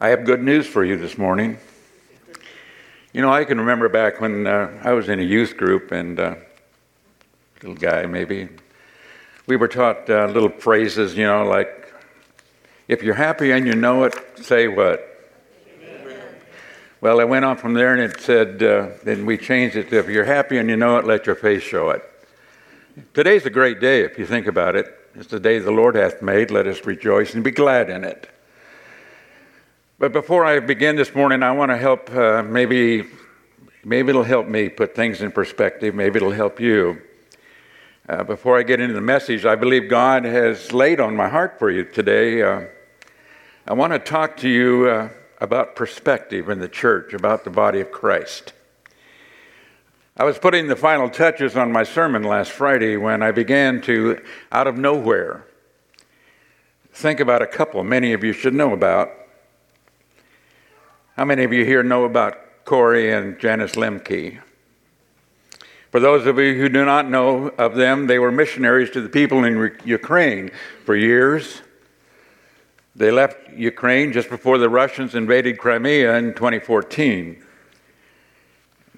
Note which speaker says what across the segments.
Speaker 1: I have good news for you this morning. You know, I can remember back when uh, I was in a youth group and uh, little guy maybe, we were taught uh, little phrases, you know, like, if you're happy and you know it, say what? Amen. Well, I went on from there and it said, uh, then we changed it to, if you're happy and you know it, let your face show it. Today's a great day if you think about it. It's the day the Lord hath made. Let us rejoice and be glad in it. But before I begin this morning, I want to help uh, maybe, maybe it'll help me put things in perspective. Maybe it'll help you. Uh, before I get into the message, I believe God has laid on my heart for you today. Uh, I want to talk to you uh, about perspective in the church, about the body of Christ. I was putting the final touches on my sermon last Friday when I began to, out of nowhere, think about a couple many of you should know about. How many of you here know about Corey and Janice Lemke? For those of you who do not know of them, they were missionaries to the people in Ukraine for years. They left Ukraine just before the Russians invaded Crimea in 2014.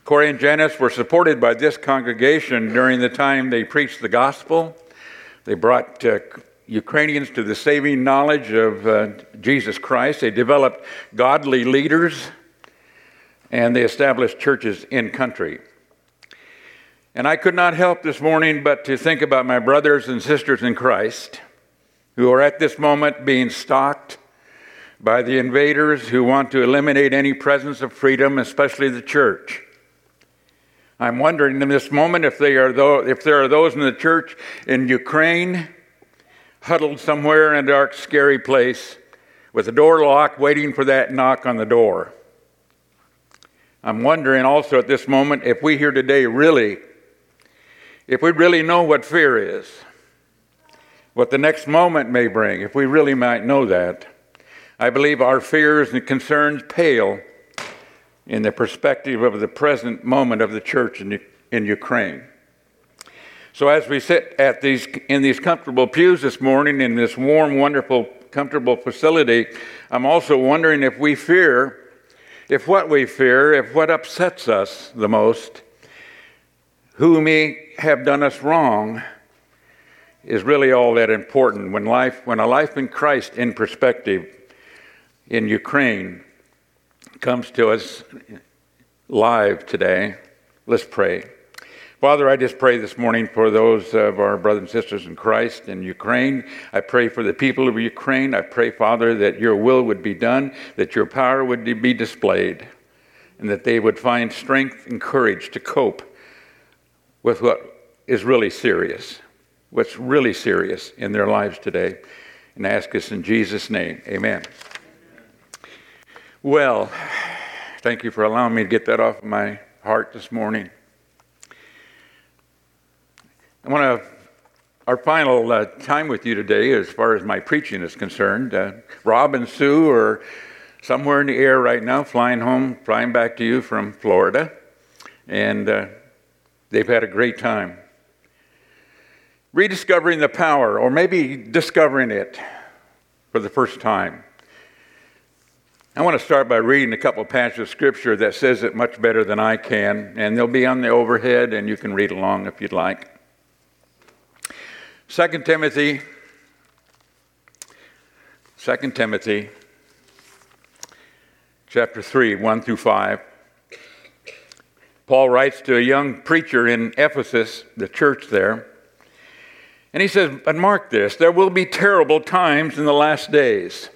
Speaker 1: Corey and Janice were supported by this congregation during the time they preached the gospel. They brought uh, Ukrainians to the saving knowledge of uh, Jesus Christ. They developed godly leaders and they established churches in country. And I could not help this morning but to think about my brothers and sisters in Christ who are at this moment being stalked by the invaders who want to eliminate any presence of freedom, especially the church. I'm wondering in this moment if, they are if there are those in the church in Ukraine huddled somewhere in a dark, scary place with the door locked, waiting for that knock on the door. I'm wondering also at this moment if we here today really, if we really know what fear is, what the next moment may bring, if we really might know that. I believe our fears and concerns pale in the perspective of the present moment of the church in, in Ukraine. So as we sit at these in these comfortable pews this morning in this warm, wonderful, comfortable facility, I'm also wondering if we fear, if what we fear, if what upsets us the most, who may have done us wrong, is really all that important. When life, when a life in Christ in perspective in Ukraine comes to us live today, let's pray. Father, I just pray this morning for those of our brothers and sisters in Christ in Ukraine. I pray for the people of Ukraine. I pray, Father, that your will would be done, that your power would be displayed, and that they would find strength and courage to cope with what is really serious, what's really serious in their lives today. And I ask us in Jesus' name. Amen. Well, thank you for allowing me to get that off of my heart this morning. I want to, our final uh, time with you today, as far as my preaching is concerned. Uh, Rob and Sue are somewhere in the air right now, flying home, flying back to you from Florida, and uh, they've had a great time. Rediscovering the power, or maybe discovering it for the first time. I want to start by reading a couple of passages of scripture that says it much better than I can, and they'll be on the overhead, and you can read along if you'd like. 2 Timothy, 2 Timothy, chapter 3, 1 through 5. Paul writes to a young preacher in Ephesus, the church there, and he says, But mark this, there will be terrible times in the last days.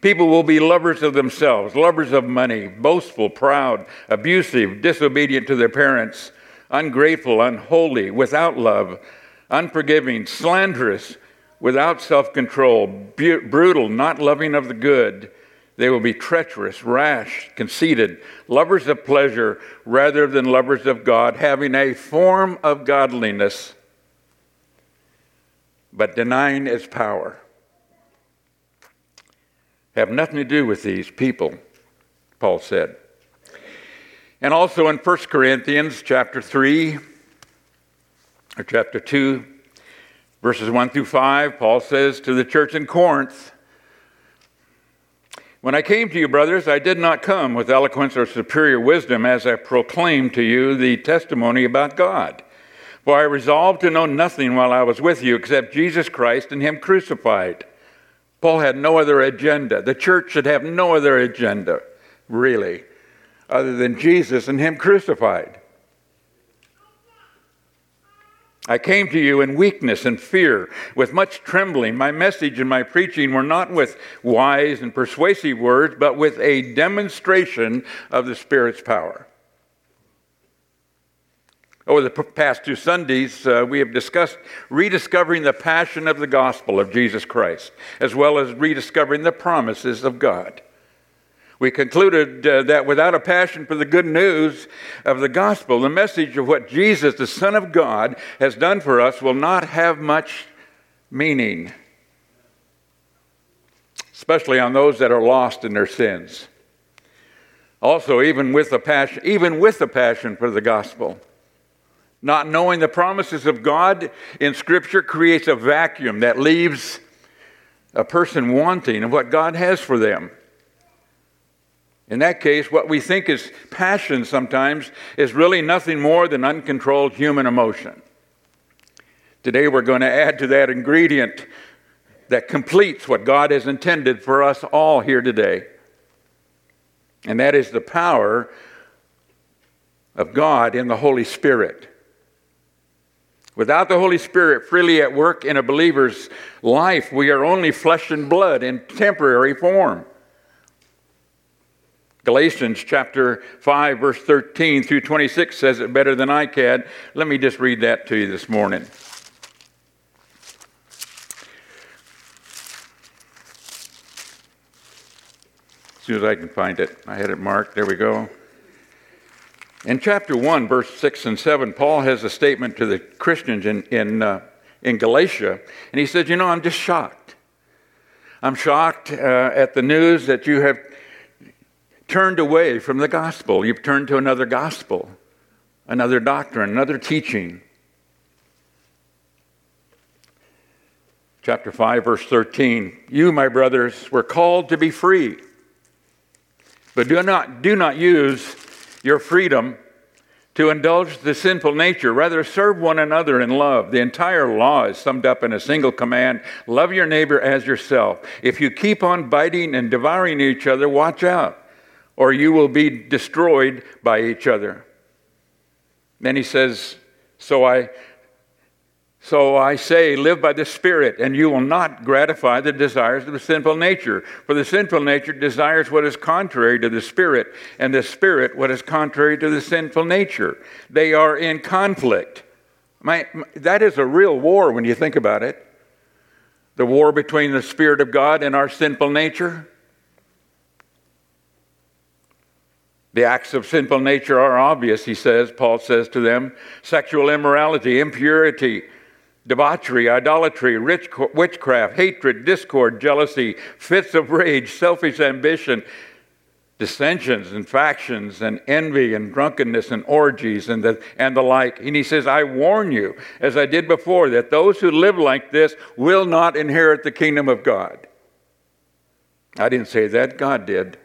Speaker 1: People will be lovers of themselves, lovers of money, boastful, proud, abusive, disobedient to their parents ungrateful, unholy, without love, unforgiving, slanderous, without self control, bu- brutal, not loving of the good. They will be treacherous, rash, conceited, lovers of pleasure rather than lovers of God, having a form of godliness, but denying its power. Have nothing to do with these people, Paul said. And also in 1 Corinthians chapter 3 or chapter 2 verses 1 through 5 Paul says to the church in Corinth When I came to you, brothers, I did not come with eloquence or superior wisdom as I proclaimed to you the testimony about God. For I resolved to know nothing while I was with you except Jesus Christ and Him crucified. Paul had no other agenda. The church should have no other agenda, really, other than Jesus and Him crucified. I came to you in weakness and fear, with much trembling. My message and my preaching were not with wise and persuasive words, but with a demonstration of the Spirit's power. Over the past two Sundays, uh, we have discussed rediscovering the passion of the gospel of Jesus Christ, as well as rediscovering the promises of God. We concluded uh, that without a passion for the good news of the gospel, the message of what Jesus, the Son of God, has done for us will not have much meaning, especially on those that are lost in their sins. Also, even with a passion, even with the passion for the gospel, not knowing the promises of God in Scripture creates a vacuum that leaves a person wanting of what God has for them. In that case, what we think is passion sometimes is really nothing more than uncontrolled human emotion. Today, we're going to add to that ingredient that completes what God has intended for us all here today. And that is the power of God in the Holy Spirit. Without the Holy Spirit freely at work in a believer's life, we are only flesh and blood in temporary form. Galatians chapter 5, verse 13 through 26 says it better than I can. Let me just read that to you this morning. As soon as I can find it, I had it marked. There we go. In chapter 1, verse 6 and 7, Paul has a statement to the Christians in, in, uh, in Galatia, and he says, You know, I'm just shocked. I'm shocked uh, at the news that you have turned away from the gospel. You've turned to another gospel, another doctrine, another teaching. Chapter 5, verse 13. You, my brothers, were called to be free. But do not, do not use your freedom to indulge the sinful nature. Rather, serve one another in love. The entire law is summed up in a single command love your neighbor as yourself. If you keep on biting and devouring each other, watch out or you will be destroyed by each other. Then he says, So I so I say, live by the Spirit, and you will not gratify the desires of the sinful nature. For the sinful nature desires what is contrary to the Spirit, and the Spirit what is contrary to the sinful nature. They are in conflict. My, that is a real war when you think about it. The war between the Spirit of God and our sinful nature. The acts of sinful nature are obvious, he says, Paul says to them sexual immorality, impurity, debauchery, idolatry, rich, witchcraft, hatred, discord, jealousy, fits of rage, selfish ambition, dissensions and factions, and envy and drunkenness and orgies and the, and the like. And he says, I warn you, as I did before, that those who live like this will not inherit the kingdom of God. I didn't say that, God did.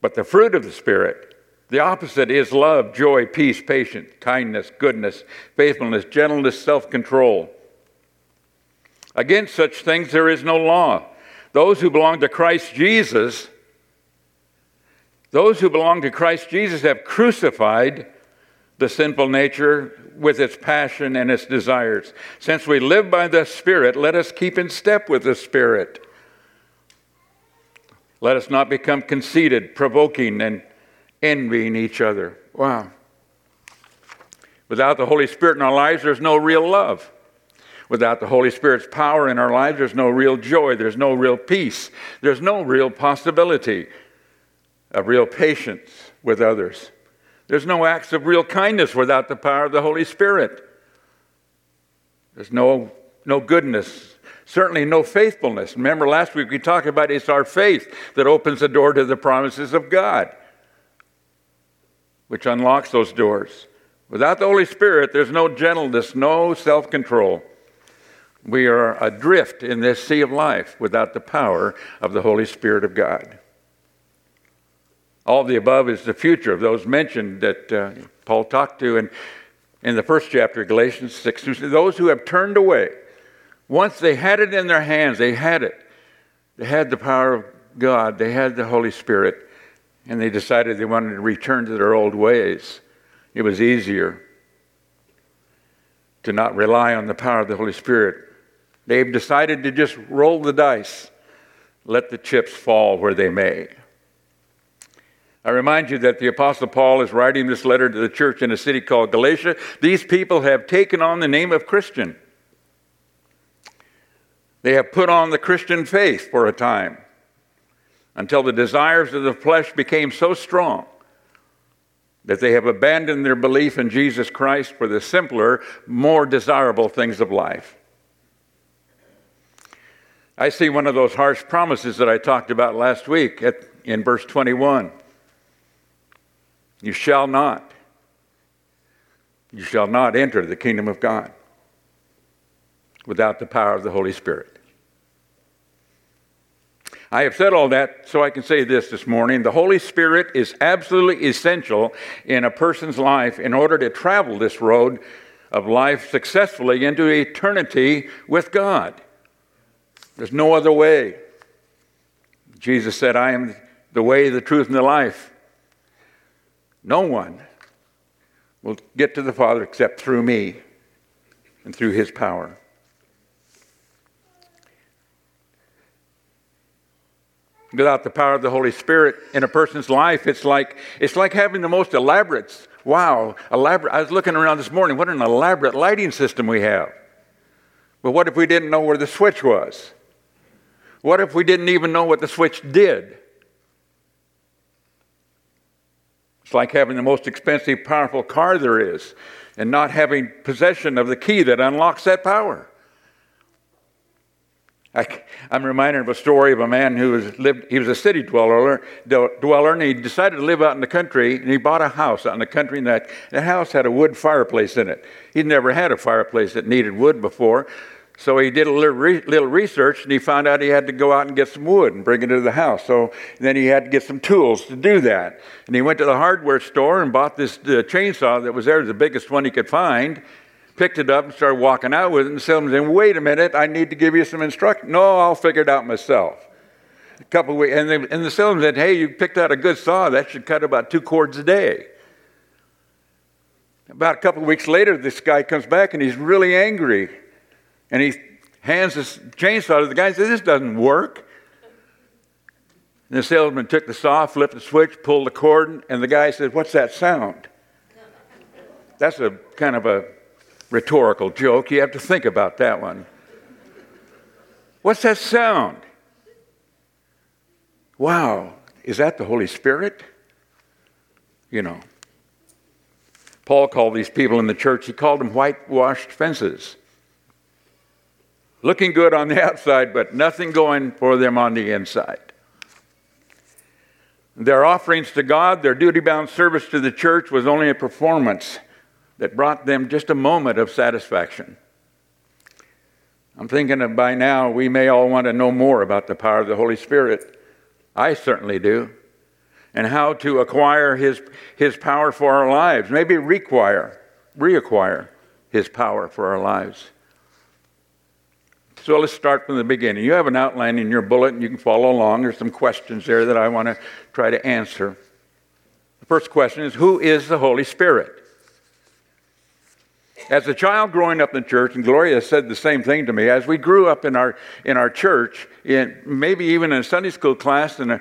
Speaker 1: But the fruit of the Spirit, the opposite is love, joy, peace, patience, kindness, goodness, faithfulness, gentleness, self control. Against such things there is no law. Those who belong to Christ Jesus, those who belong to Christ Jesus have crucified the sinful nature with its passion and its desires. Since we live by the Spirit, let us keep in step with the Spirit. Let us not become conceited, provoking, and envying each other. Wow. Without the Holy Spirit in our lives, there's no real love. Without the Holy Spirit's power in our lives, there's no real joy, there's no real peace, there's no real possibility of real patience with others. There's no acts of real kindness without the power of the Holy Spirit. There's no, no goodness, Certainly no faithfulness. Remember last week we talked about it's our faith that opens the door to the promises of God, which unlocks those doors. Without the Holy Spirit, there's no gentleness, no self control. We are adrift in this sea of life without the power of the Holy Spirit of God. All of the above is the future of those mentioned that uh, Paul talked to in, in the first chapter of Galatians 6. Those who have turned away, once they had it in their hands, they had it. They had the power of God, they had the Holy Spirit, and they decided they wanted to return to their old ways. It was easier to not rely on the power of the Holy Spirit. They've decided to just roll the dice, let the chips fall where they may. I remind you that the Apostle Paul is writing this letter to the church in a city called Galatia. These people have taken on the name of Christian. They have put on the Christian faith for a time until the desires of the flesh became so strong that they have abandoned their belief in Jesus Christ for the simpler, more desirable things of life. I see one of those harsh promises that I talked about last week at, in verse 21. You shall not. You shall not enter the kingdom of God without the power of the Holy Spirit. I have said all that so I can say this this morning. The Holy Spirit is absolutely essential in a person's life in order to travel this road of life successfully into eternity with God. There's no other way. Jesus said, I am the way, the truth, and the life. No one will get to the Father except through me and through his power. Without the power of the Holy Spirit in a person's life, it's like it's like having the most elaborate, wow, elaborate. I was looking around this morning, what an elaborate lighting system we have. But what if we didn't know where the switch was? What if we didn't even know what the switch did? It's like having the most expensive, powerful car there is and not having possession of the key that unlocks that power. I, am reminded of a story of a man who was lived. He was a city dweller, dweller, and he decided to live out in the country. And he bought a house out in the country, and that, that house had a wood fireplace in it. He'd never had a fireplace that needed wood before, so he did a little, re- little, research and he found out he had to go out and get some wood and bring it to the house. So then he had to get some tools to do that. And he went to the hardware store and bought this chainsaw that was there, the biggest one he could find, picked it up and started walking out with it. And the salesman said, Wait a minute, I need to give you some instruction. No, I'll figure it out myself. A couple weeks, and, they, and the salesman said, Hey, you picked out a good saw. That should cut about two cords a day. About a couple weeks later, this guy comes back and he's really angry. And he hands this chainsaw to the guy and says, This doesn't work. And the salesman took the saw, flipped the switch, pulled the cord, and the guy said, What's that sound? That's a kind of a rhetorical joke. You have to think about that one. What's that sound? Wow, is that the Holy Spirit? You know. Paul called these people in the church, he called them whitewashed fences looking good on the outside, but nothing going for them on the inside. Their offerings to God, their duty bound service to the church was only a performance that brought them just a moment of satisfaction. I'm thinking that by now we may all want to know more about the power of the Holy Spirit. I certainly do. And how to acquire His, his power for our lives. Maybe require, reacquire His power for our lives. So let's start from the beginning. You have an outline in your bulletin. You can follow along. There's some questions there that I want to try to answer. The first question is Who is the Holy Spirit? As a child growing up in church, and Gloria said the same thing to me, as we grew up in our, in our church, in, maybe even in a Sunday school class and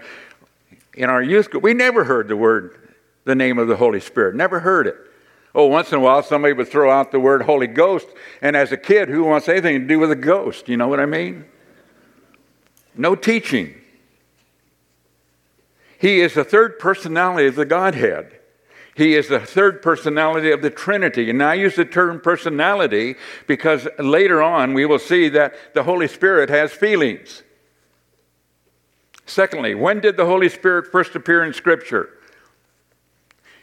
Speaker 1: in our youth group, we never heard the word, the name of the Holy Spirit. Never heard it. Oh, once in a while, somebody would throw out the word Holy Ghost, and as a kid, who wants anything to do with a ghost? You know what I mean? No teaching. He is the third personality of the Godhead. He is the third personality of the Trinity. And I use the term personality because later on we will see that the Holy Spirit has feelings. Secondly, when did the Holy Spirit first appear in Scripture?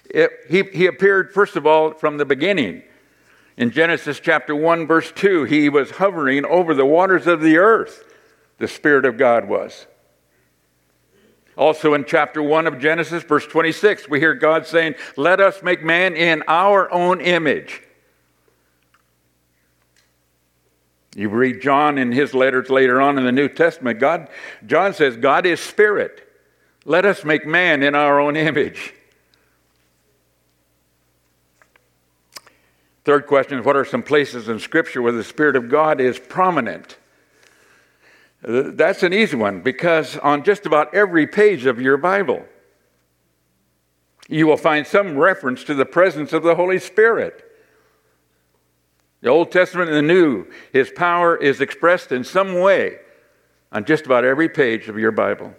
Speaker 1: It, he, he appeared, first of all, from the beginning. In Genesis chapter 1, verse 2, he was hovering over the waters of the earth, the Spirit of God was. Also in chapter 1 of Genesis, verse 26, we hear God saying, Let us make man in our own image. You read John in his letters later on in the New Testament, God, John says, God is spirit. Let us make man in our own image. Third question is What are some places in Scripture where the Spirit of God is prominent? That's an easy one because on just about every page of your Bible, you will find some reference to the presence of the Holy Spirit. The Old Testament and the New, His power is expressed in some way on just about every page of your Bible.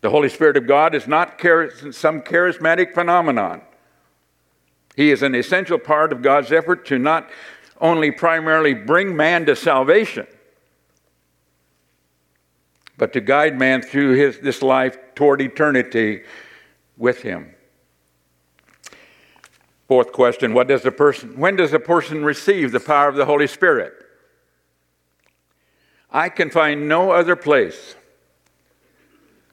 Speaker 1: The Holy Spirit of God is not some charismatic phenomenon. He is an essential part of God's effort to not only primarily bring man to salvation, but to guide man through his, this life toward eternity with him. Fourth question what does a person, when does a person receive the power of the Holy Spirit? I can find no other place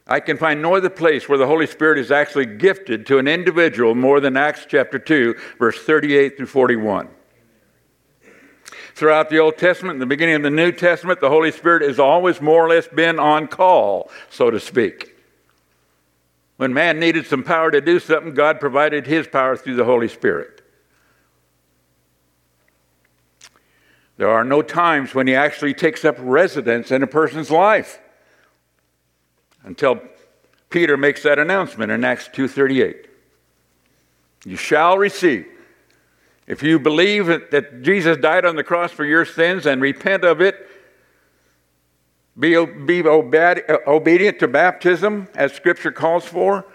Speaker 1: I can find no other place where the Holy Spirit is actually gifted to an individual more than Acts chapter 2, verse 38 through 41. Throughout the Old Testament and the beginning of the New Testament, the Holy Spirit has always more or less been on call, so to speak. When man needed some power to do something, God provided his power through the Holy Spirit. There are no times when he actually takes up residence in a person's life until Peter makes that announcement in Acts 2:38. You shall receive if you believe that Jesus died on the cross for your sins and repent of it, be, be uh, obedient to baptism as Scripture calls for,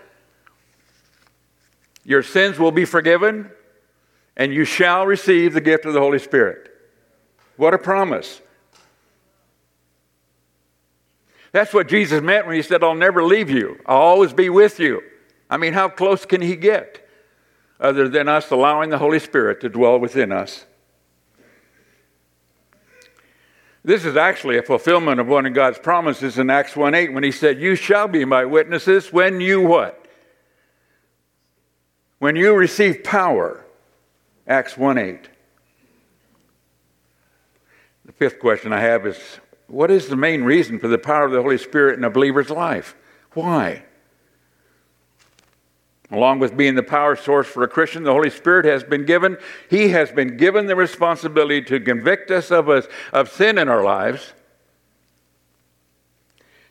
Speaker 1: your sins will be forgiven and you shall receive the gift of the Holy Spirit. What a promise. That's what Jesus meant when he said, I'll never leave you, I'll always be with you. I mean, how close can he get other than us allowing the Holy Spirit to dwell within us? This is actually a fulfillment of one of God's promises in Acts 1 8 when he said, You shall be my witnesses when you what? When you receive power. Acts 1 8. The fifth question I have is what is the main reason for the power of the Holy Spirit in a believer's life? Why? Along with being the power source for a Christian, the Holy Spirit has been given, He has been given the responsibility to convict us of, us of sin in our lives,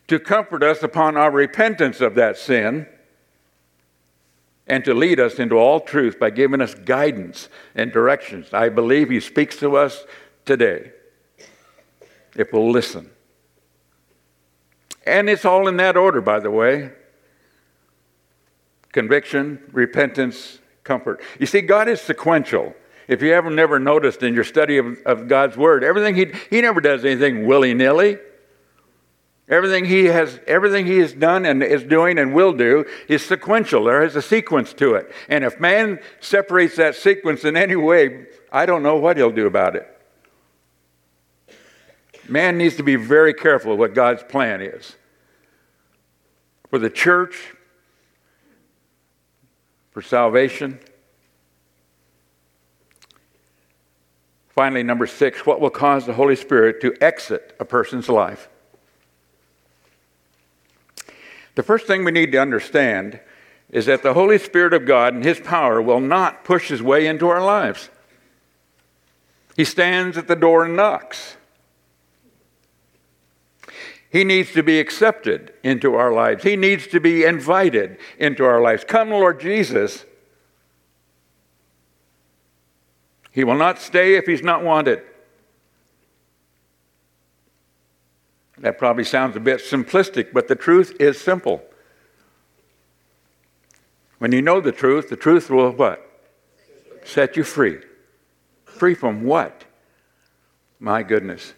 Speaker 1: to comfort us upon our repentance of that sin, and to lead us into all truth by giving us guidance and directions. I believe He speaks to us today if we'll listen. And it's all in that order, by the way conviction, repentance, comfort. You see, God is sequential. If you haven't never noticed in your study of, of God's Word, everything he, he never does anything willy nilly. Everything he has, everything he has done and is doing and will do is sequential. There is a sequence to it. And if man separates that sequence in any way, I don't know what he'll do about it. Man needs to be very careful what God's plan is. For the church, for salvation. Finally, number six, what will cause the Holy Spirit to exit a person's life? The first thing we need to understand is that the Holy Spirit of God and His power will not push His way into our lives. He stands at the door and knocks. He needs to be accepted into our lives. He needs to be invited into our lives. Come, Lord Jesus. He will not stay if he's not wanted. That probably sounds a bit simplistic, but the truth is simple. When you know the truth, the truth will what? Set you free. Free from what? My goodness.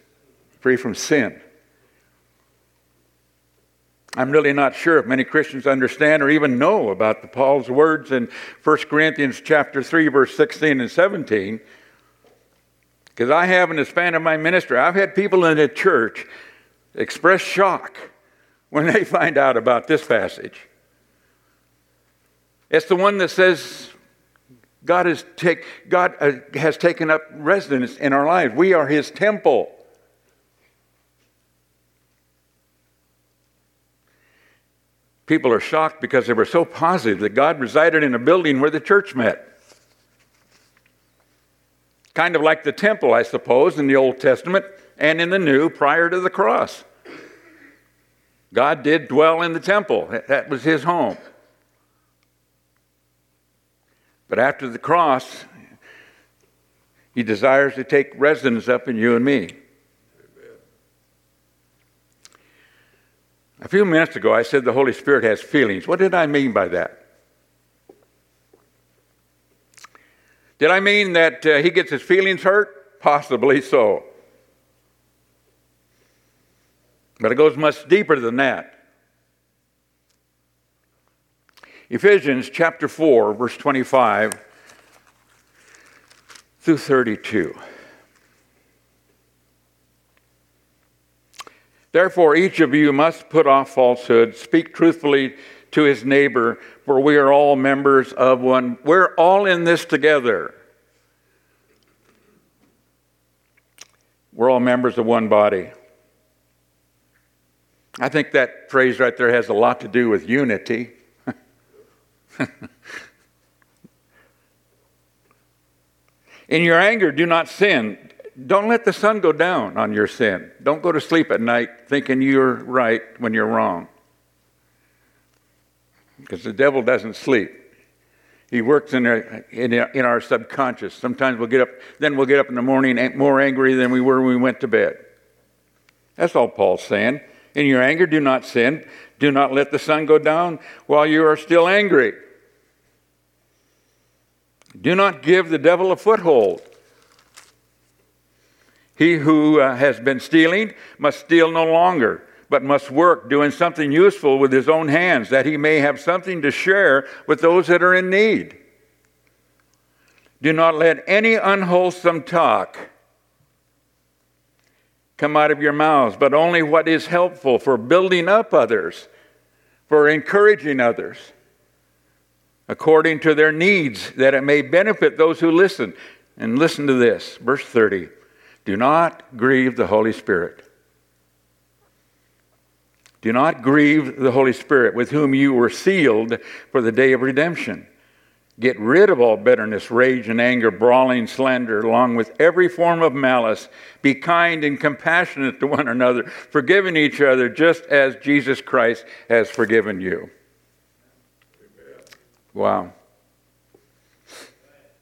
Speaker 1: Free from sin I'm really not sure if many Christians understand or even know about the Paul's words in 1 Corinthians chapter 3 verse 16 and 17. Because I have in the span of my ministry, I've had people in the church express shock when they find out about this passage. It's the one that says God take, God uh, has taken up residence in our lives. We are his temple. People are shocked because they were so positive that God resided in a building where the church met. Kind of like the temple, I suppose, in the Old Testament and in the New prior to the cross. God did dwell in the temple, that was his home. But after the cross, he desires to take residence up in you and me. A few minutes ago, I said the Holy Spirit has feelings. What did I mean by that? Did I mean that uh, he gets his feelings hurt? Possibly so. But it goes much deeper than that. Ephesians chapter 4, verse 25 through 32. Therefore, each of you must put off falsehood, speak truthfully to his neighbor, for we are all members of one. We're all in this together. We're all members of one body. I think that phrase right there has a lot to do with unity. in your anger, do not sin. Don't let the sun go down on your sin. Don't go to sleep at night thinking you're right when you're wrong. Because the devil doesn't sleep. He works in our, in, in our subconscious. Sometimes we'll get up, then we'll get up in the morning more angry than we were when we went to bed. That's all Paul's saying. In your anger, do not sin. Do not let the sun go down while you are still angry. Do not give the devil a foothold. He who uh, has been stealing must steal no longer, but must work doing something useful with his own hands, that he may have something to share with those that are in need. Do not let any unwholesome talk come out of your mouths, but only what is helpful for building up others, for encouraging others, according to their needs, that it may benefit those who listen. And listen to this, verse 30. Do not grieve the Holy Spirit. Do not grieve the Holy Spirit, with whom you were sealed for the day of redemption. Get rid of all bitterness, rage, and anger, brawling, slander, along with every form of malice. Be kind and compassionate to one another, forgiving each other just as Jesus Christ has forgiven you. Wow.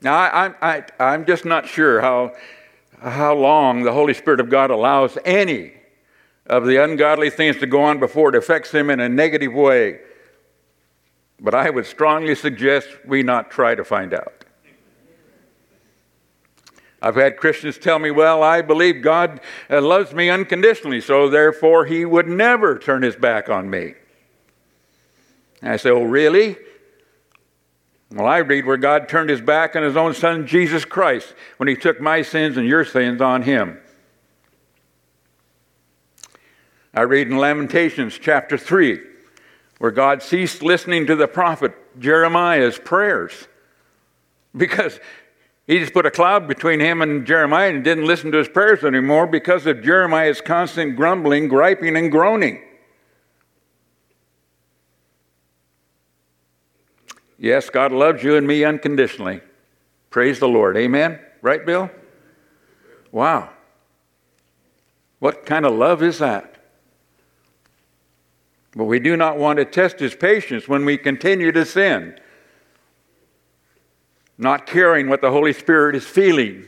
Speaker 1: Now, I, I'm just not sure how how long the Holy Spirit of God allows any of the ungodly things to go on before it affects him in a negative way. But I would strongly suggest we not try to find out. I've had Christians tell me, well, I believe God uh, loves me unconditionally, so therefore he would never turn his back on me. And I say, oh, really? Well, I read where God turned his back on his own son, Jesus Christ, when he took my sins and your sins on him. I read in Lamentations chapter 3, where God ceased listening to the prophet Jeremiah's prayers because he just put a cloud between him and Jeremiah and didn't listen to his prayers anymore because of Jeremiah's constant grumbling, griping, and groaning. Yes, God loves you and me unconditionally. Praise the Lord. Amen? Right, Bill? Wow. What kind of love is that? But we do not want to test his patience when we continue to sin, not caring what the Holy Spirit is feeling.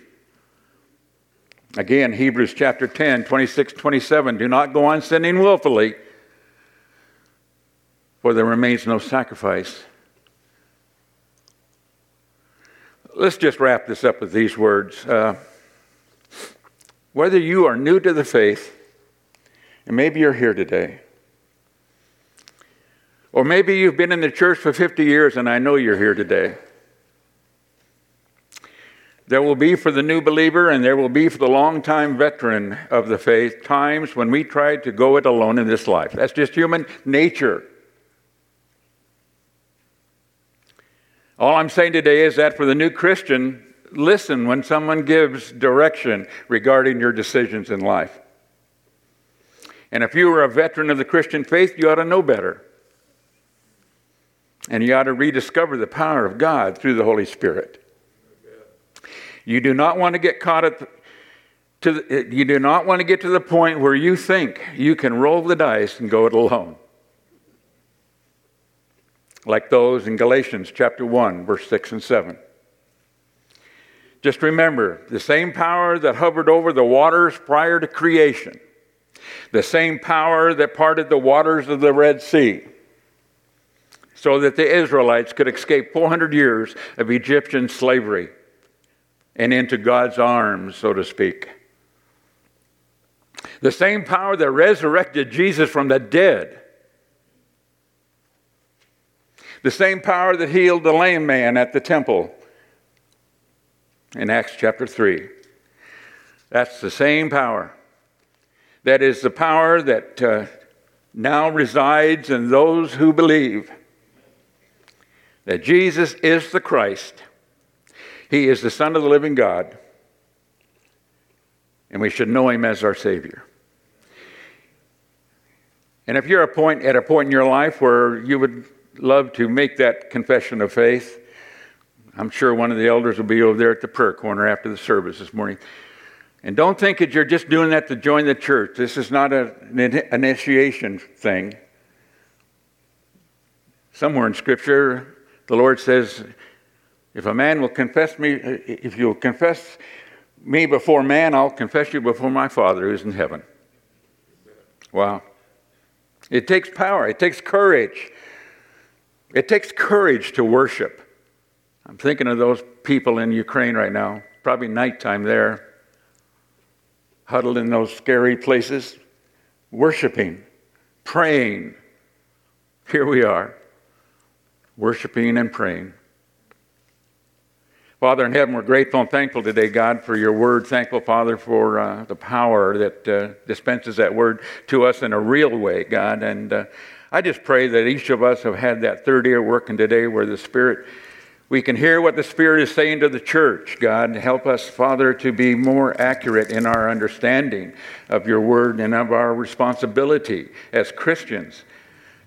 Speaker 1: Again, Hebrews chapter 10, 26, 27. Do not go on sinning willfully, for there remains no sacrifice Let's just wrap this up with these words. Uh, whether you are new to the faith, and maybe you're here today, Or maybe you've been in the church for 50 years and I know you're here today. There will be for the new believer and there will be for the long-time veteran of the faith times when we try to go it alone in this life. That's just human nature. All I'm saying today is that for the new Christian, listen when someone gives direction regarding your decisions in life. And if you are a veteran of the Christian faith, you ought to know better. And you ought to rediscover the power of God through the Holy Spirit. You do not want to get caught at the, to the, you do not want to get to the point where you think you can roll the dice and go it alone. Like those in Galatians chapter 1 verse 6 and 7. Just remember, the same power that hovered over the waters prior to creation, the same power that parted the waters of the Red Sea, so that the Israelites could escape 400 years of Egyptian slavery and into God's arms, so to speak. The same power that resurrected Jesus from the dead. The same power that healed the lame man at the temple in Acts chapter 3. That's the same power. That is the power that uh, now resides in those who believe that Jesus is the Christ he is the Son of the living God, and we should know him as our Savior. And if you're a point, at a point in your life where you would love to make that confession of faith, I'm sure one of the elders will be over there at the prayer corner after the service this morning. And don't think that you're just doing that to join the church. This is not a, an initiation thing. Somewhere in Scripture, the Lord says, if a man will confess me, if you'll confess me before man, I'll confess you before my Father who's in heaven. Wow. It takes power, it takes courage. It takes courage to worship. I'm thinking of those people in Ukraine right now, probably nighttime there, huddled in those scary places, worshiping, praying. Here we are, worshiping and praying. Father in heaven, we're grateful and thankful today, God, for your word. Thankful, Father, for uh, the power that uh, dispenses that word to us in a real way, God. And uh, I just pray that each of us have had that third ear working today where the Spirit, we can hear what the Spirit is saying to the church. God, help us, Father, to be more accurate in our understanding of your word and of our responsibility as Christians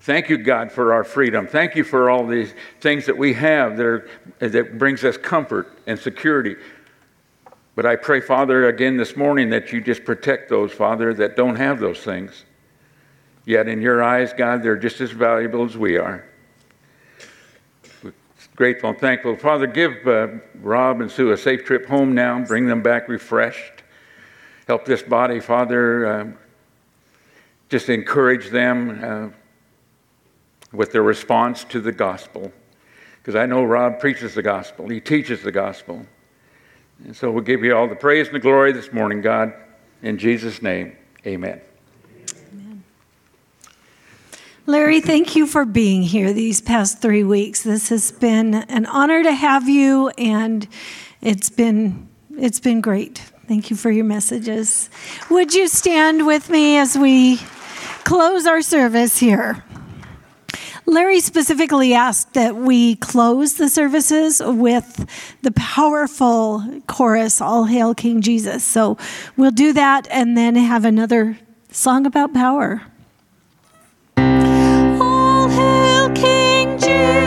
Speaker 1: Thank you, God, for our freedom. Thank you for all these things that we have that, are, that brings us comfort and security. But I pray, Father, again this morning that you just protect those, Father, that don't have those things. Yet in your eyes, God, they're just as valuable as we are. We're grateful and thankful. Father, give uh, Rob and Sue a safe trip home now. Bring them back refreshed. Help this body, Father. Uh, just encourage them. Uh, with their response to the gospel. Because I know Rob preaches the gospel, he teaches the gospel. And so we'll give you all the praise and the glory this morning, God. In Jesus' name, amen. amen.
Speaker 2: Larry, thank you for being here these past three weeks. This has been an honor to have you, and it's been it's been great. Thank you for your messages. Would you stand with me as we close our service here? Larry specifically asked that we close the services with the powerful chorus, All Hail King Jesus. So we'll do that and then have another song about power hail King Jesus.